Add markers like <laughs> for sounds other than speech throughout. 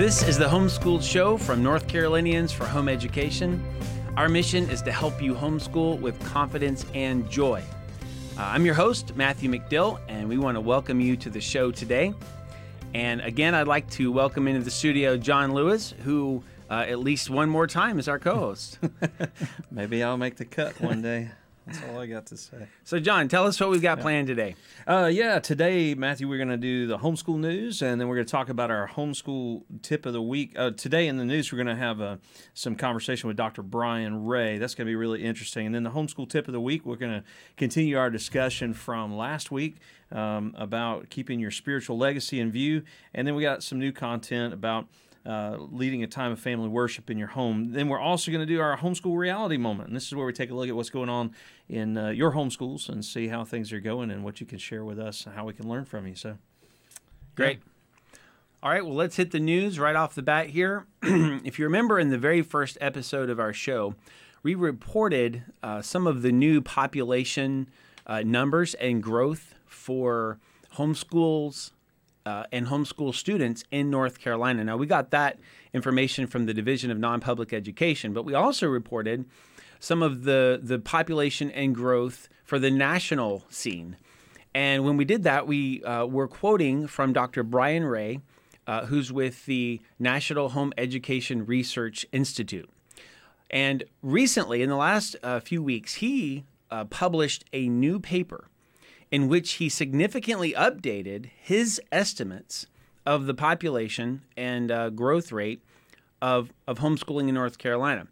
This is the Homeschool Show from North Carolinians for Home Education. Our mission is to help you homeschool with confidence and joy. Uh, I'm your host, Matthew McDill, and we want to welcome you to the show today. And again, I'd like to welcome into the studio John Lewis, who uh, at least one more time is our co host. <laughs> Maybe I'll make the cut one day. <laughs> That's all I got to say. So, John, tell us what we've got planned today. Uh, yeah, today, Matthew, we're going to do the homeschool news, and then we're going to talk about our homeschool tip of the week. Uh, today in the news, we're going to have uh, some conversation with Dr. Brian Ray. That's going to be really interesting. And then the homeschool tip of the week, we're going to continue our discussion from last week um, about keeping your spiritual legacy in view. And then we got some new content about uh, leading a time of family worship in your home. Then we're also going to do our homeschool reality moment. And this is where we take a look at what's going on in uh, your homeschools and see how things are going and what you can share with us and how we can learn from you. So, great. Yeah. All right, well, let's hit the news right off the bat here. <clears throat> if you remember in the very first episode of our show, we reported uh, some of the new population uh, numbers and growth for homeschools, uh, and homeschool students in North Carolina. Now, we got that information from the Division of Non-Public Education, but we also reported some of the, the population and growth for the national scene. And when we did that, we uh, were quoting from Dr. Brian Ray, uh, who's with the National Home Education Research Institute. And recently, in the last uh, few weeks, he uh, published a new paper in which he significantly updated his estimates of the population and uh, growth rate of, of homeschooling in North Carolina.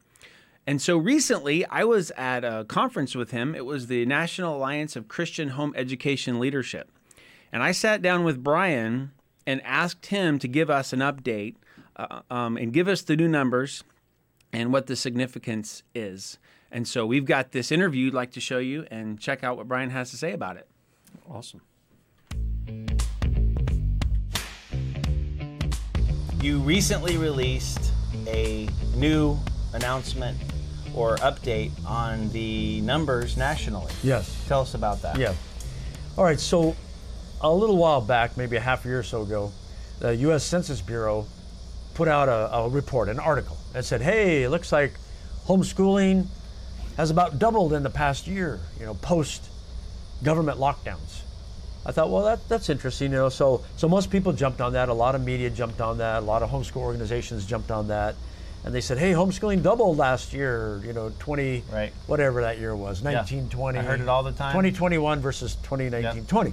And so recently, I was at a conference with him. It was the National Alliance of Christian Home Education Leadership. And I sat down with Brian and asked him to give us an update uh, um, and give us the new numbers and what the significance is. And so we've got this interview I'd like to show you and check out what Brian has to say about it. Awesome. You recently released a new announcement or update on the numbers nationally. Yes. Tell us about that. Yeah. All right. So, a little while back, maybe a half a year or so ago, the U.S. Census Bureau put out a, a report, an article that said, "Hey, it looks like homeschooling has about doubled in the past year. You know, post government lockdowns." I thought, well, that, that's interesting, you know. So, so most people jumped on that. A lot of media jumped on that. A lot of homeschool organizations jumped on that, and they said, hey, homeschooling doubled last year. You know, 20, right. whatever that year was, 1920. Yeah. I heard it all the time. 2021 versus 2019, 20.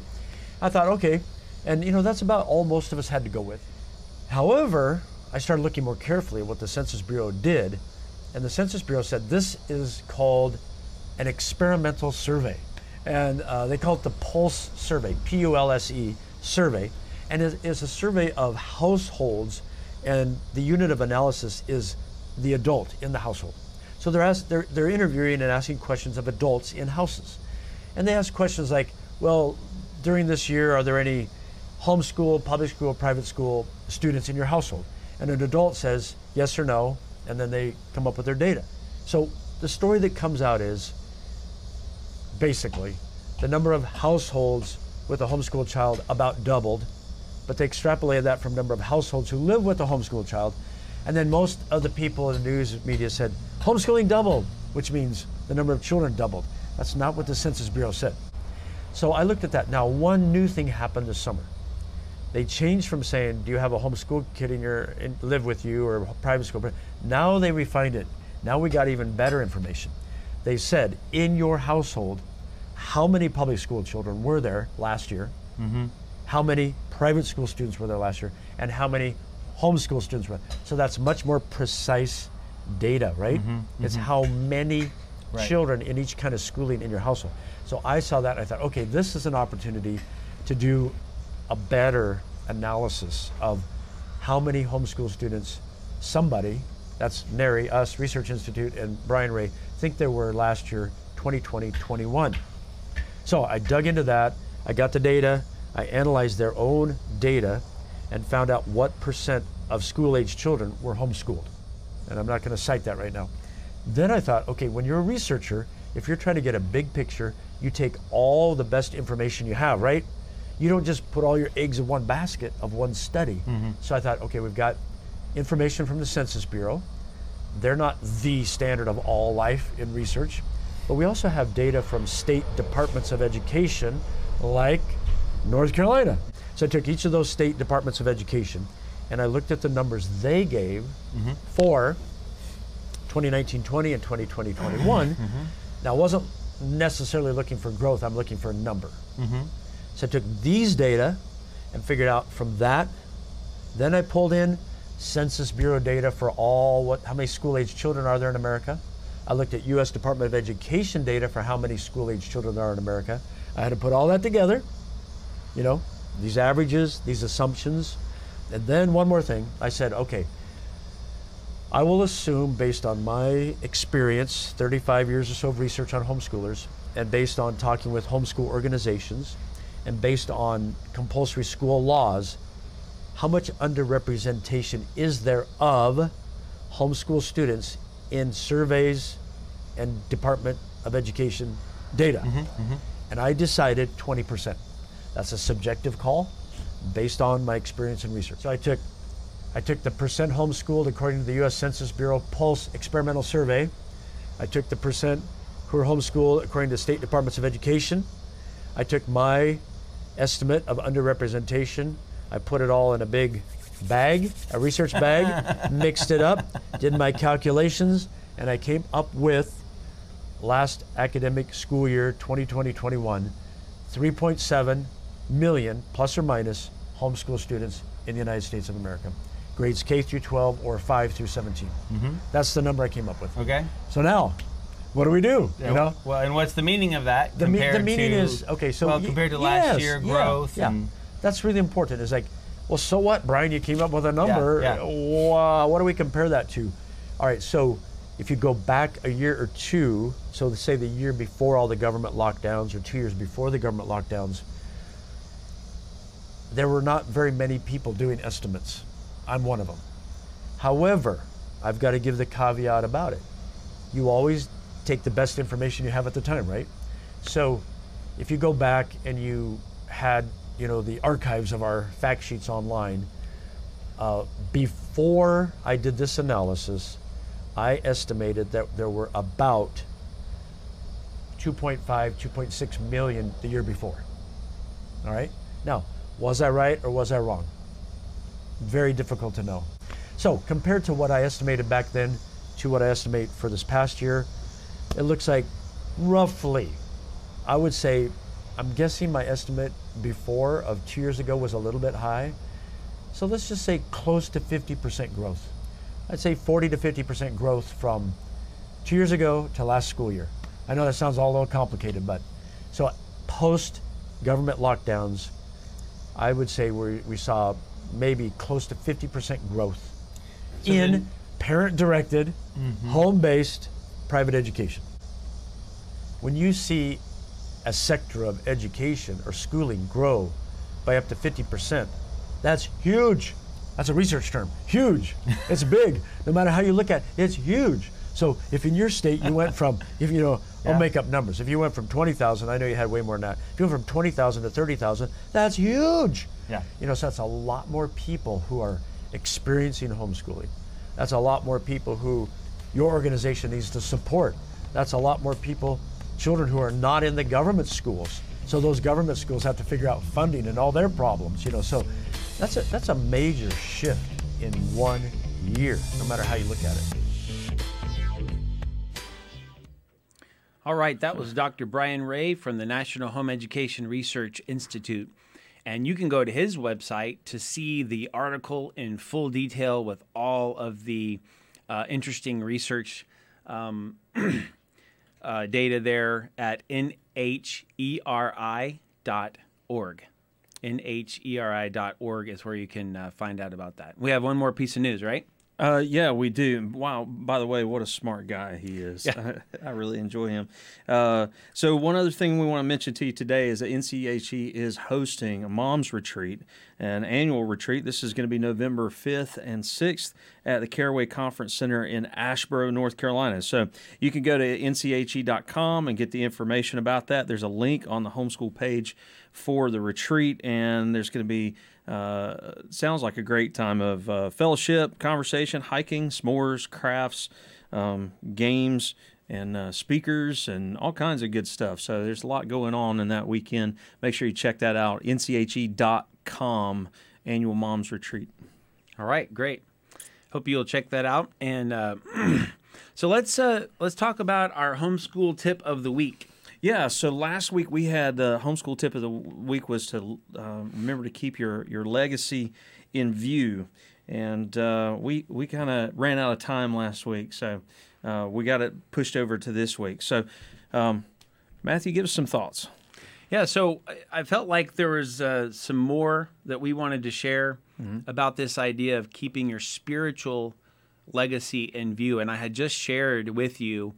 I thought, okay, and you know, that's about all most of us had to go with. However, I started looking more carefully at what the Census Bureau did, and the Census Bureau said this is called an experimental survey and uh, they call it the Pulse Survey, P U L S E survey, and it's a survey of households, and the unit of analysis is the adult in the household. So they're, asked, they're, they're interviewing and asking questions of adults in houses. And they ask questions like, well, during this year, are there any homeschool, public school, private school students in your household? And an adult says yes or no, and then they come up with their data. So the story that comes out is basically, the number of households with a homeschool child about doubled, but they extrapolated that from number of households who live with a homeschool child. And then most of the people in the news media said homeschooling doubled, which means the number of children doubled. That's not what the Census Bureau said. So I looked at that. Now, one new thing happened this summer. They changed from saying, "Do you have a homeschool kid in your in, live with you or private school?" Now they refined it. Now we got even better information they said in your household, how many public school children were there last year? Mm-hmm. How many private school students were there last year? And how many homeschool students were there? So that's much more precise data, right? Mm-hmm. It's mm-hmm. how many right. children in each kind of schooling in your household. So I saw that I thought, okay, this is an opportunity to do a better analysis of how many homeschool students somebody, that's NHERI, us, Research Institute, and Brian Ray, I think there were last year 2020 21. So I dug into that. I got the data. I analyzed their own data and found out what percent of school age children were homeschooled. And I'm not going to cite that right now. Then I thought, okay, when you're a researcher, if you're trying to get a big picture, you take all the best information you have, right? You don't just put all your eggs in one basket of one study. Mm-hmm. So I thought, okay, we've got information from the Census Bureau. They're not the standard of all life in research, but we also have data from state departments of education like North Carolina. So I took each of those state departments of education and I looked at the numbers they gave mm-hmm. for 2019-20 and 2020-21. Mm-hmm. Now I wasn't necessarily looking for growth, I'm looking for a number. Mm-hmm. So I took these data and figured out from that. Then I pulled in Census Bureau data for all what how many school age children are there in America. I looked at US Department of Education data for how many school age children there are in America. I had to put all that together. You know, these averages, these assumptions. And then one more thing, I said, okay, I will assume, based on my experience, 35 years or so of research on homeschoolers, and based on talking with homeschool organizations, and based on compulsory school laws, how much underrepresentation is there of homeschool students in surveys and Department of Education data? Mm-hmm, mm-hmm. And I decided 20%. That's a subjective call based on my experience and research. So I took I took the percent homeschooled according to the US Census Bureau Pulse experimental survey. I took the percent who are homeschooled according to state departments of education. I took my estimate of underrepresentation. I put it all in a big bag, a research bag, <laughs> mixed it up, did my calculations, and I came up with last academic school year 2020-21 3.7 million plus or minus homeschool students in the United States of America. Grades K through 12 or 5 through 17 mm-hmm. that's the number I came up with. Okay. so now what do we do you know? Well, and what's the meaning of that? the, me- the meaning to- is okay so well y- compared to last yes, year yeah, growth yeah, and that's really important. It's like well so what brian? You came up with a number. Yeah. Wha- what do we compare that to? All right so if you go back a year or two so to say the year before all the government lockdowns or two years before the government lockdowns there were not very many people doing estimates i'm one of them. However i've got to give the caveat about it. You always take the best information you have at the time, right? So if you go back and you had, you know, the archives of our fact sheets online, uh, before I did this analysis, I estimated that there were about 2.5, 2.6 million the year before. All right? Now, was I right or was I wrong? Very difficult to know. So, compared to what I estimated back then to what I estimate for this past year, it looks like roughly, I would say, I'm guessing my estimate before of two years ago was a little bit high. So let's just say close to 50% growth. I'd say 40 to 50% growth from two years ago to last school year. I know that sounds all a little complicated, but so post government lockdowns, I would say we, we saw maybe close to 50% growth in parent directed, mm-hmm. home based private education. When you see a sector of education or schooling grow by up to 50%, that's huge. That's a research term. Huge. <laughs> It's big. No matter how you look at it, it's huge. So if in your state you went from, <laughs> if you know, Yeah. I'll make up numbers. If you went from 20,000, I know you had way more than that. If you went from 20,000 to 30,000, that's huge. Yeah. You know, so that's a lot more people who are experiencing homeschooling. That's a lot more people who your organization needs to support. That's a lot more people, children who are not in the government schools. So those government schools have to figure out funding and all their problems, you know. So that's a that's a major shift in one year, no matter how you look at it. All right, that was Dr. Brian Ray from the National Home Education Research Institute. And you can go to his website to see the article in full detail with all of the uh, interesting research um, <clears throat> uh, data there at nheri.org. nheri.org is where you can uh, find out about that. We have one more piece of news, right? Uh, yeah, we do. Wow. By the way, what a smart guy he is. I, <laughs> I really enjoy him. Uh, so one other thing we want to mention to you today is that NCHE is hosting a mom's retreat, an annual retreat. This is going to be November 5th and 6th at the Caraway Conference Center in Asheboro, North Carolina. So you can go to nche.com and get the information about that. There's a link on the homeschool page for the retreat, and there's going to be uh, sounds like a great time of uh, fellowship, conversation, hiking, s'mores, crafts, um, games, and uh, speakers, and all kinds of good stuff. So there's a lot going on in that weekend. Make sure you check that out. nche.com annual moms retreat. All right, great. Hope you'll check that out. And uh, <clears throat> so let's uh, let's talk about our homeschool tip of the week. Yeah, so last week we had the homeschool tip of the week was to uh, remember to keep your, your legacy in view. And uh, we, we kind of ran out of time last week, so uh, we got it pushed over to this week. So, um, Matthew, give us some thoughts. Yeah, so I- felt like there was uh, some more that we wanted to share about this idea of keeping your spiritual legacy in view. And I had just shared with you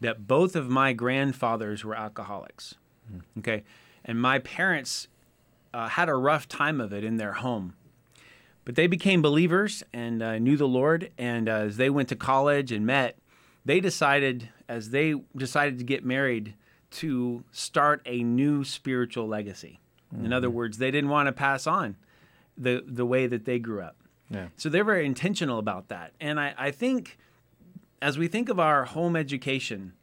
that both of my grandfathers were alcoholics. Okay. And my parents uh, had a rough time of it in their home. But they became believers and uh, knew the Lord. And uh, as they went to college and met, they decided, as they decided to get married, to start a new spiritual legacy. In other words, they didn't want to pass on the, the way that they grew up. Yeah. So they're very intentional about that. And I, I think as we think of our home education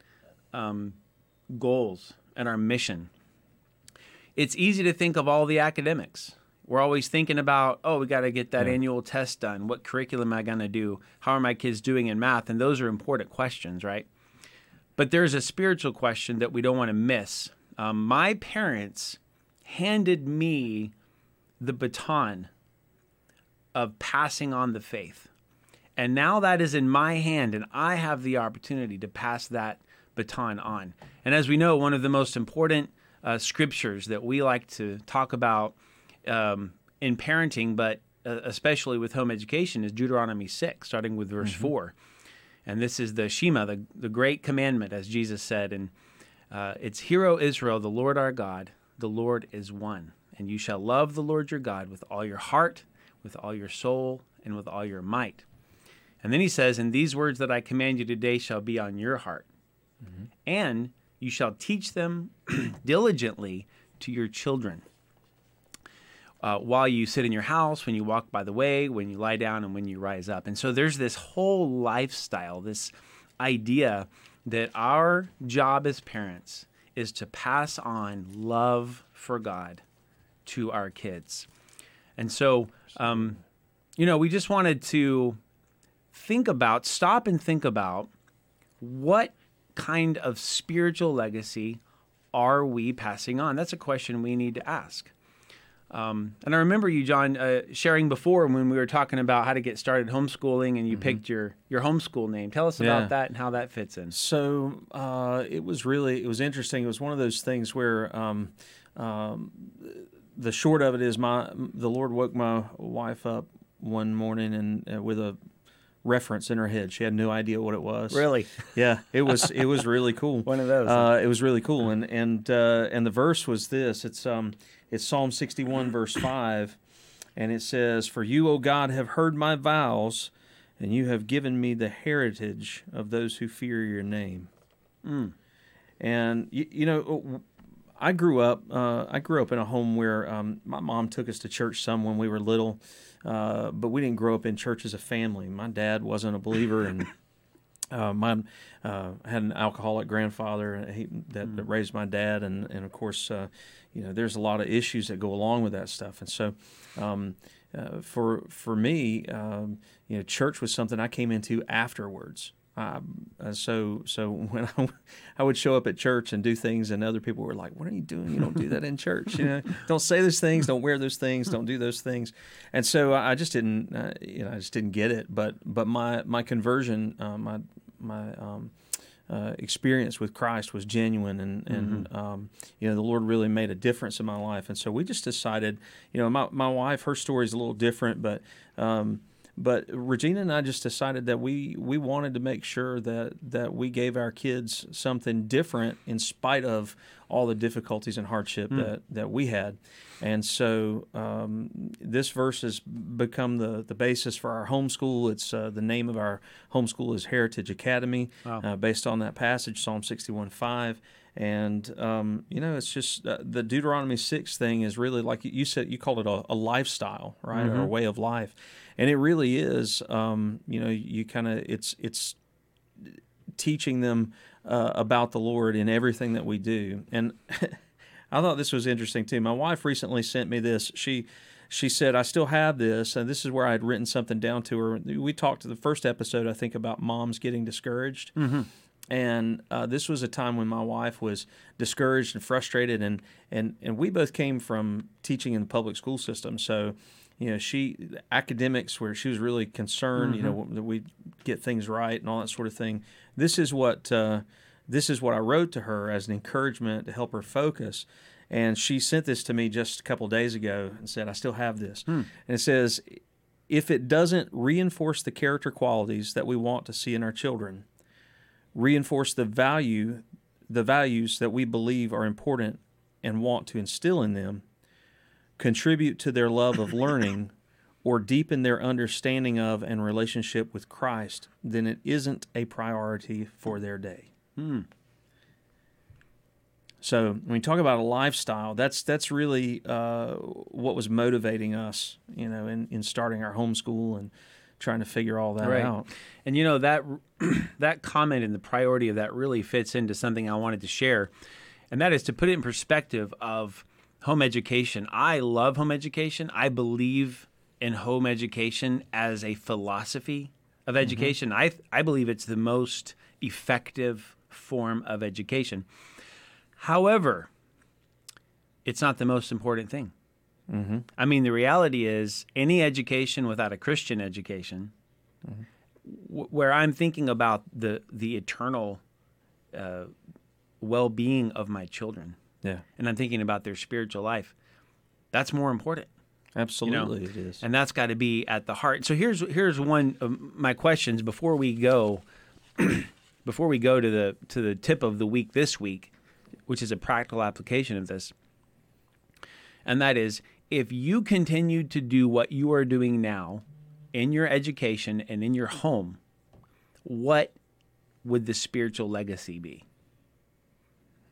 um, goals and our mission, it's easy to think of all the academics. We're always thinking about, oh, we got to get that annual test done. What curriculum am I going to do? How are my kids doing in math? And those are important questions, right? But there's a spiritual question that we don't want to miss. Um, my parents handed me the baton of passing on the faith. And now that is in my hand, and I have the opportunity to pass that baton on. And as we know, one of the most important uh, scriptures that we like to talk about um, in parenting, but uh, especially with home education, is Deuteronomy 6, starting with verse 4. And this is the Shema, the, the great commandment, as Jesus said. And uh, it's Hear, O Israel, the Lord our God, the Lord is one. And you shall love the Lord your God with all your heart, with all your soul, and with all your might. And then he says, And these words that I command you today shall be on your heart. And you shall teach them <clears throat> diligently to your children. Uh, while you sit in your house, when you walk by the way, when you lie down, and when you rise up. And so there's this whole lifestyle, this idea that our job as parents is to pass on love for God to our kids. And so, um, you know, we just wanted to think about, stop and think about what kind of spiritual legacy are we passing on? That's a question we need to ask. Um, and I remember you, John, uh, sharing before when we were talking about how to get started homeschooling, and you picked your your homeschool name. Tell us about that and how that fits in. So uh, it was really it was interesting. It was one of those things where um, um, the short of it is my the Lord woke my wife up one morning and uh, with a reference in her head. She had no idea what it was. Really, Yeah, it was it was really cool. <laughs> One of those, Uh, it was really cool, and and uh, and the verse was this. It's um it's Psalm sixty one verse five, and it says, "For you, O God, have heard my vows, and you have given me the heritage of those who fear your name." And you, you know. I grew up. Uh, I grew up in a home where um, my mom took us to church some when we were little, uh, but we didn't grow up in church as a family. My dad wasn't a believer, and <laughs> uh, my uh, I had an alcoholic grandfather he, that, that raised my dad, and and of course, uh, you know, there's a lot of issues that go along with that stuff, and so. Um, uh, for for me, um, you know, church was something I came into afterwards. Uh, so so <laughs> when I, I would show up at church and do things, and other people were like, "What are you doing? You don't do that in <laughs> church. You know, don't say those things. Don't wear those things. Don't do those things." And so I just didn't, uh, you know, I just didn't get it. But but my my conversion, uh, my my um, uh, experience with Christ was genuine, and and um, you know the Lord really made a difference in my life. And so we just decided, you know, my my wife, her story is a little different, but. Um, but Regina and I just decided that we, we wanted to make sure that, that we gave our kids something different in spite of all the difficulties and hardship that, that we had. And so um, this verse has become the, the basis for our homeschool. It's uh, the name of our homeschool is Heritage Academy, uh, based on that passage, Psalm 61 5. And um, you know, it's just uh, the Deuteronomy six thing is really like you said. You called it a, a lifestyle, right, or a way of life, and it really is. Um, you know, you kind of it's it's teaching them uh, about the Lord in everything that we do. And <laughs> I thought this was interesting too. My wife recently sent me this. She she said, I still have this, and this is where I had written something down to her. We talked to the first episode, I think, about moms getting discouraged. Mm-hmm. And uh, this was a time when my wife was discouraged and frustrated, and, and, and we both came from teaching in the public school system. So, you know, she academics where she was really concerned, you know, that we get things right and all that sort of thing. This is what uh, this is what I wrote to her as an encouragement to help her focus. And she sent this to me just a couple days ago and said, I still have this. And it says, if it doesn't reinforce the character qualities that we want to see in our children, reinforce the value, the values that we believe are important and want to instill in them, contribute to their love of learning, <laughs> or deepen their understanding of and relationship with Christ, then it isn't a priority for their day. So when we talk about a lifestyle, that's that's really uh, what was motivating us, you know, in, in starting our homeschool and trying to figure all that Right. out. And you know that <clears throat> that comment and the priority of that really fits into something I wanted to share, and that is to put it in perspective of home education. I love home education. I believe in home education as a philosophy of mm-hmm. education. I I believe it's the most effective form of education. However, it's not the most important thing. I mean, the reality is any education without a Christian education wh- where I'm thinking about the the eternal uh, well-being of my children, Yeah, and I'm thinking about their spiritual life. That's more important, absolutely, it is. and that's got to be at the heart. So here's here's one of my questions before we go. <clears throat> before we go to the to the tip of the week this week, which is a practical application of this, and that is if you continue to do what you are doing now in your education and in your home, what would the spiritual legacy be?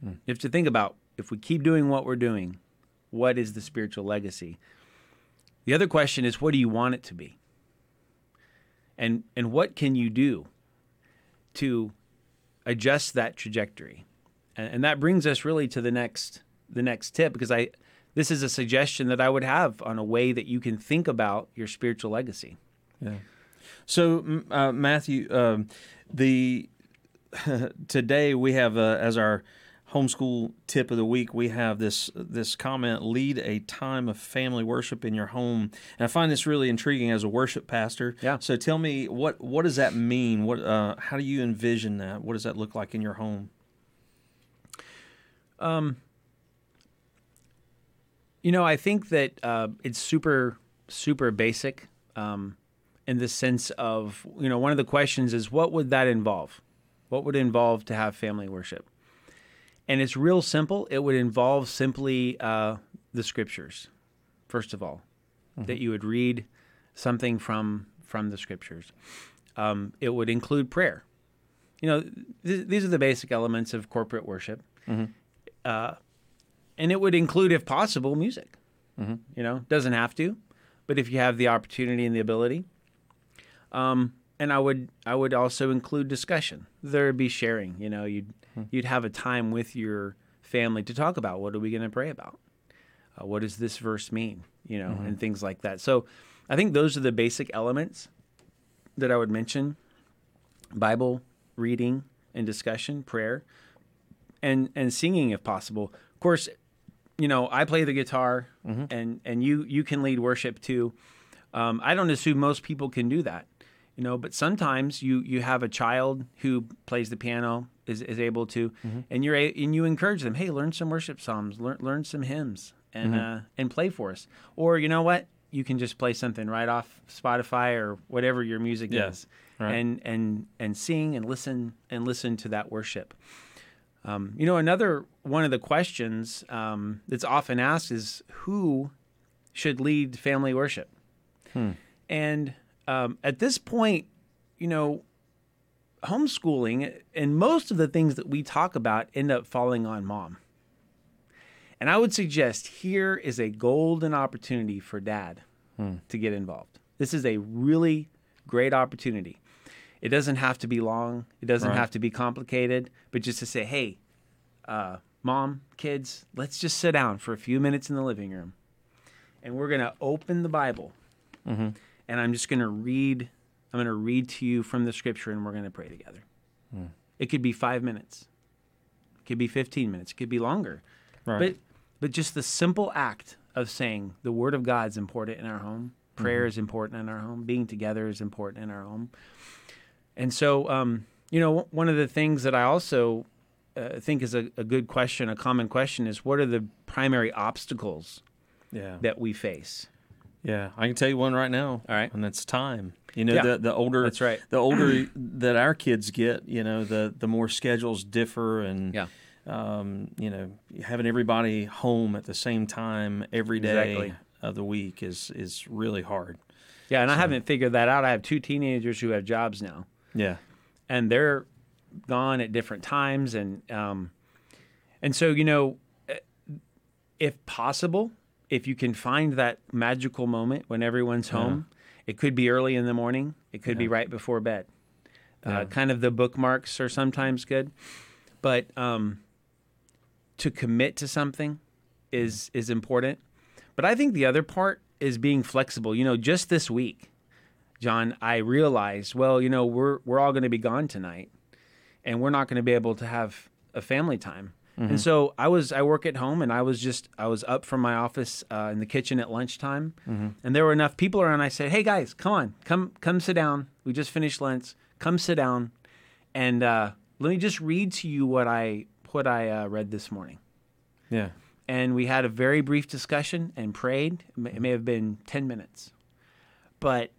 Hmm. You have to think about if we keep doing what we're doing, what is the spiritual legacy? The other question is what do you want it to be? And and what can you do to adjust that trajectory? And, and that brings us really to the next the next tip because I this is a suggestion that I would have on a way that you can think about your spiritual legacy. Yeah. So, uh, Matthew, um, the <laughs> today we have uh, as our homeschool tip of the week, we have this this comment: lead a time of family worship in your home. And I find this really intriguing as a worship pastor. Yeah. So, tell me what what does that mean? What uh, how do you envision that? What does that look like in your home? You know, I think that uh, it's super, super basic um, in the sense of, you know, one of the questions is what would that involve? What would it involve to have family worship? And it's real simple. It would involve simply uh, the scriptures, first of all, that you would read something from from the scriptures. Um, it would include prayer. You know, th- these are the basic elements of corporate worship. Uh, and it would include, if possible, music. You know, doesn't have to, but if you have the opportunity and the ability. Um, and I would I would also include discussion. There would be sharing. You know, you'd you'd have a time with your family to talk about what are we going to pray about. Uh, what does this verse mean? You know, and things like that. So, I think those are the basic elements that I would mention: Bible reading and discussion, prayer, and and singing if possible. Of course, you know I play the guitar, and and you you can lead worship too. Um, I don't assume most people can do that, you know. But sometimes you you have a child who plays the piano is, is able to, and you're a, and you encourage them. Hey, learn some worship psalms, learn learn some hymns, and uh, and play for us. Or you know what, you can just play something right off Spotify or whatever your music Yeah, is, right. and and and sing and listen and listen to that worship. Um, you know, another one of the questions um, that's often asked is who should lead family worship? And um, at this point, you know, homeschooling and most of the things that we talk about end up falling on mom. And I would suggest here is a golden opportunity for dad to get involved. This is a really great opportunity. It doesn't have to be long, it doesn't Right. have to be complicated, but just to say, hey, uh, mom, kids, let's just sit down for a few minutes in the living room and we're going to open the Bible mm-hmm. and I'm just going to read. I'm going to read to you from the scripture and we're going to pray together. Mm. It could be five minutes, it could be 15 minutes, it could be longer. Right. But, but just the simple act of saying the word of God is important in our home, prayer mm-hmm. is important in our home, being together is important in our home. And so, um, you know, one of the things that I also uh, think is a, a good question, a common question, is what are the primary obstacles yeah. that we face? Yeah, I can tell you one right now. All right. and that's time. You know, Yeah. the the older That's right. the older <clears throat> that our kids get, you know, the the more schedules differ, and Yeah. um, you know, having everybody home at the same time every day Exactly. of the week is is really hard. Yeah, and I haven't figured that out. I have two teenagers who have jobs now, Yeah, and they're gone at different times, and um, and so you know, eh, if possible, if you can find that magical moment when everyone's home, it could be early in the morning, it could be right before bed. Yeah. Uh, kind of the bookmarks are sometimes good, but um, to commit to something is is important. But I think the other part is being flexible. You know, just this week, John, I realized, well, you know, we're we're all going to be gone tonight, and we're not going to be able to have a family time. And so I was I work at home, and I was just I was up from my office uh, in the kitchen at lunchtime, and there were enough people around. I said, "Hey guys, come on, come come sit down. We just finished lunch. Come sit down, and uh, let me just read to you what I what I uh, read this morning." yeah, and we had a very brief discussion and prayed. It may have been 10 minutes. But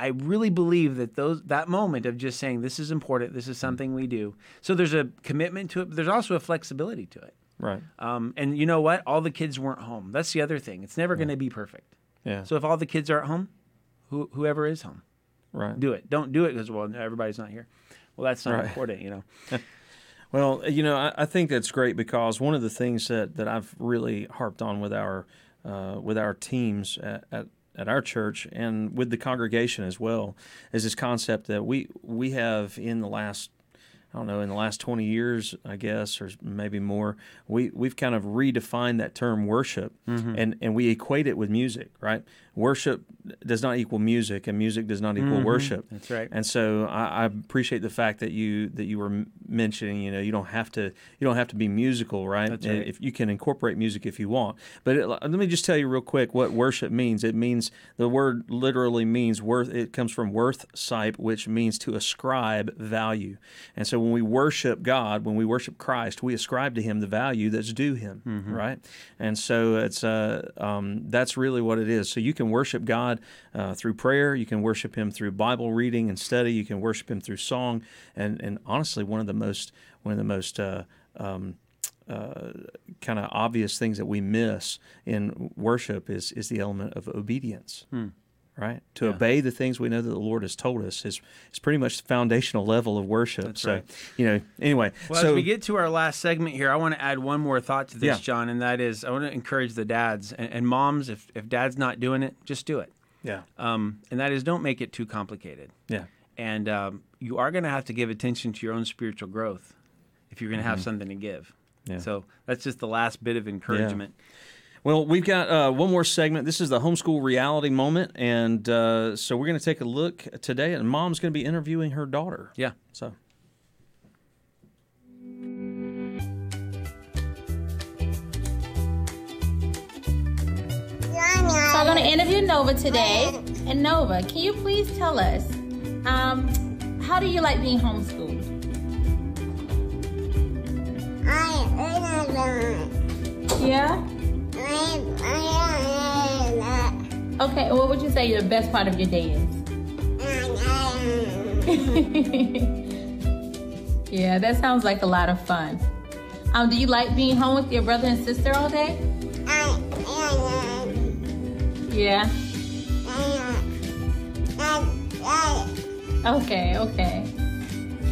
I really believe that those that moment of just saying this is important, this is something we do. So there's a commitment to it, but there's also a flexibility to it. right. Um, and you know what? All the kids weren't home. That's the other thing. It's never going to be perfect. Yeah, So if all the kids are at home, who, whoever is home, right. do it. Don't do it because well everybody's not here. Well, that's not Right. important, you know. <laughs> Well, you know, I, I think that's great because one of the things that, that I've really harped on with our uh, with our teams at, at, at our church and with the congregation as well is this concept that we we have in the last I don't know in the last 20 years I guess or maybe more we we've kind of redefined that term worship mm-hmm. and and we equate it with music right worship does not equal music and music does not equal worship That's right. and so I, I appreciate the fact that you that you were mentioning. You know, you don't have to you don't have to be musical, right? That's right. If you can incorporate music if you want. But it, let me just tell you real quick what worship means. It means the word literally means worth. It comes from worthship, which means to ascribe value. And so when we worship God, when we worship Christ, we ascribe to Him the value that's due Him, Mm-hmm. right? And so it's uh, um, that's really what it is. So you can worship God uh, through prayer. You can worship Him through Bible reading and study. You can worship Him through song. And and honestly, one of the most one of the most uh, um, uh, kind of obvious things that we miss in worship is is the element of obedience. Right to. Yeah. obey the things we know that the Lord has told us is is pretty much the foundational level of worship. That's so right. you know anyway. Well, so as we get to our last segment here, I want to add one more thought to this, Yeah. John, and that is I want to encourage the dads and, and moms. If if dad's not doing it, just do it. yeah Um, and that is don't make it too complicated. yeah And um, you are going to have to give attention to your own spiritual growth if you're going to Mm-hmm. have something to give. Yeah. So that's just the last bit of encouragement. Well, we've got uh, one more segment. This is the homeschool reality moment, and uh, so we're going to take a look today. And Mom's going to be interviewing her daughter. Yeah. So So I'm going to interview Nova today. And Nova, can you please tell us, um, how do you like being homeschooled? I am Yeah? Okay, what would you say the best part of your day is? <laughs> yeah, that sounds like a lot of fun. Um, do you like being home with your brother and sister all day? Yeah. Okay, okay.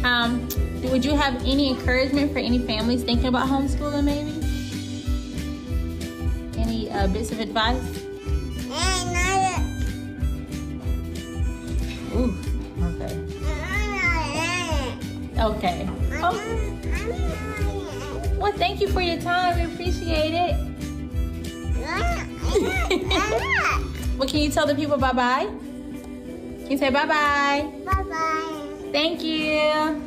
Um, would you have any encouragement for any families thinking about homeschooling, maybe? Uh, bits of advice? Ooh, okay. Okay. Oh, well, thank you for your time. We appreciate it. <laughs> Well, can you tell the people bye bye? Can you say bye-bye? bye bye? Thank you.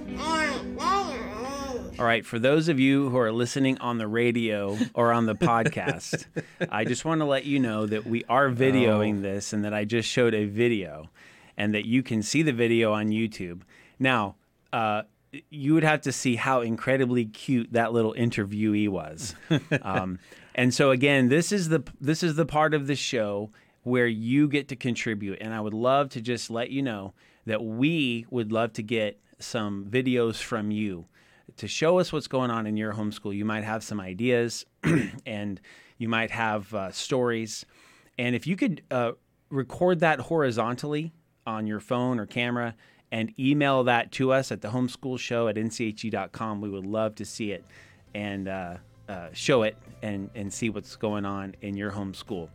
All right, for those of you who are listening on the radio or on the podcast, <laughs> I just want to let you know that we are videoing this and that I just showed a video and that you can see the video on YouTube. Now, uh, you would have to see how incredibly cute that little interviewee was. <laughs> um, and so again, this is the this is the part of the show where you get to contribute and I would love to just let you know that we would love to get some videos from you to show us what's going on in your homeschool. You might have some ideas <clears throat> and you might have uh, stories. And if you could uh, record that horizontally on your phone or camera and email that to us at the homeschool show at nche.com, we would love to see it and uh, uh, show it and, and see what's going on in your homeschool.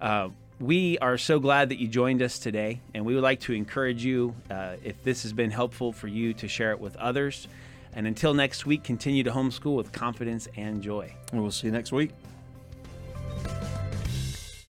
Uh, we are so glad that you joined us today, and we would like to encourage you, uh, if this has been helpful for you, to share it with others. And until next week, continue to homeschool with confidence and joy. And we'll see you next week.